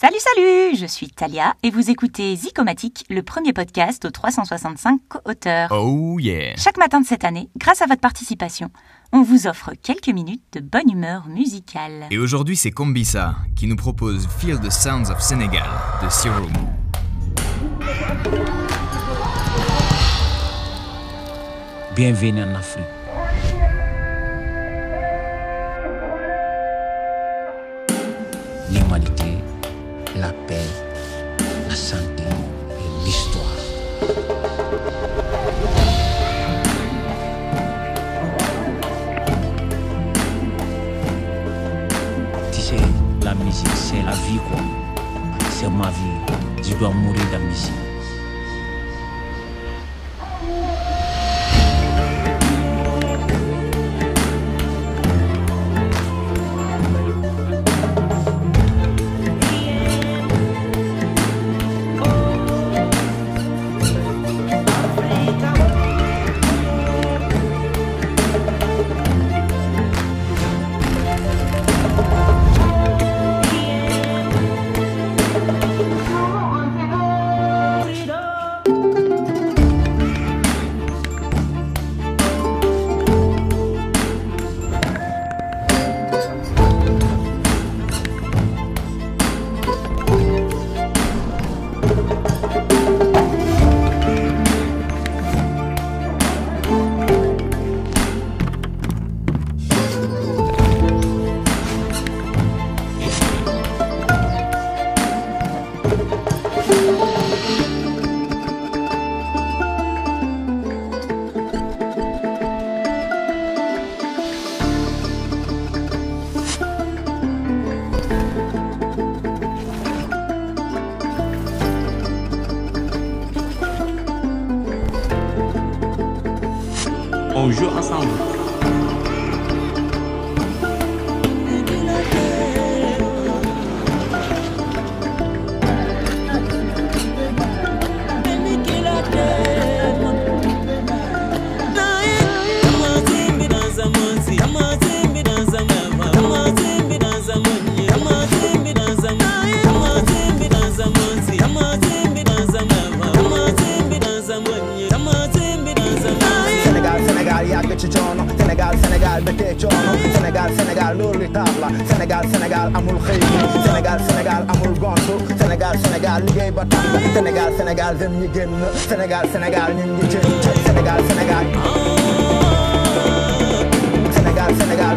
Salut, salut Je suis Talia et vous écoutez Zicomatique, le premier podcast aux 365 co-auteurs. Oh yeah Chaque matin de cette année, grâce à votre participation, on vous offre quelques minutes de bonne humeur musicale. Et aujourd'hui, c'est Kombisa qui nous propose Feel the Sounds of Senegal de Serum. Bienvenue en Afrique. L'humanité, la paix, la santé et l'histoire. Tu sais, la musique, c'est la vie, quoi. C'est ma vie. Je dois mourir de. Bonjour à saúde. Sénégal Sénégal dëkkee coono. Sénégal Sénégal loolu li tax la. Sénégal Sénégal amul xëy Sénégal Sénégal amul gontu. Sénégal Sénégal liggéey ba tax Sénégal Sénégal dem ñi génn. Sénégal Sénégal ñun ñi Sénégal Sénégal Sénégal. Sénégal Sénégal.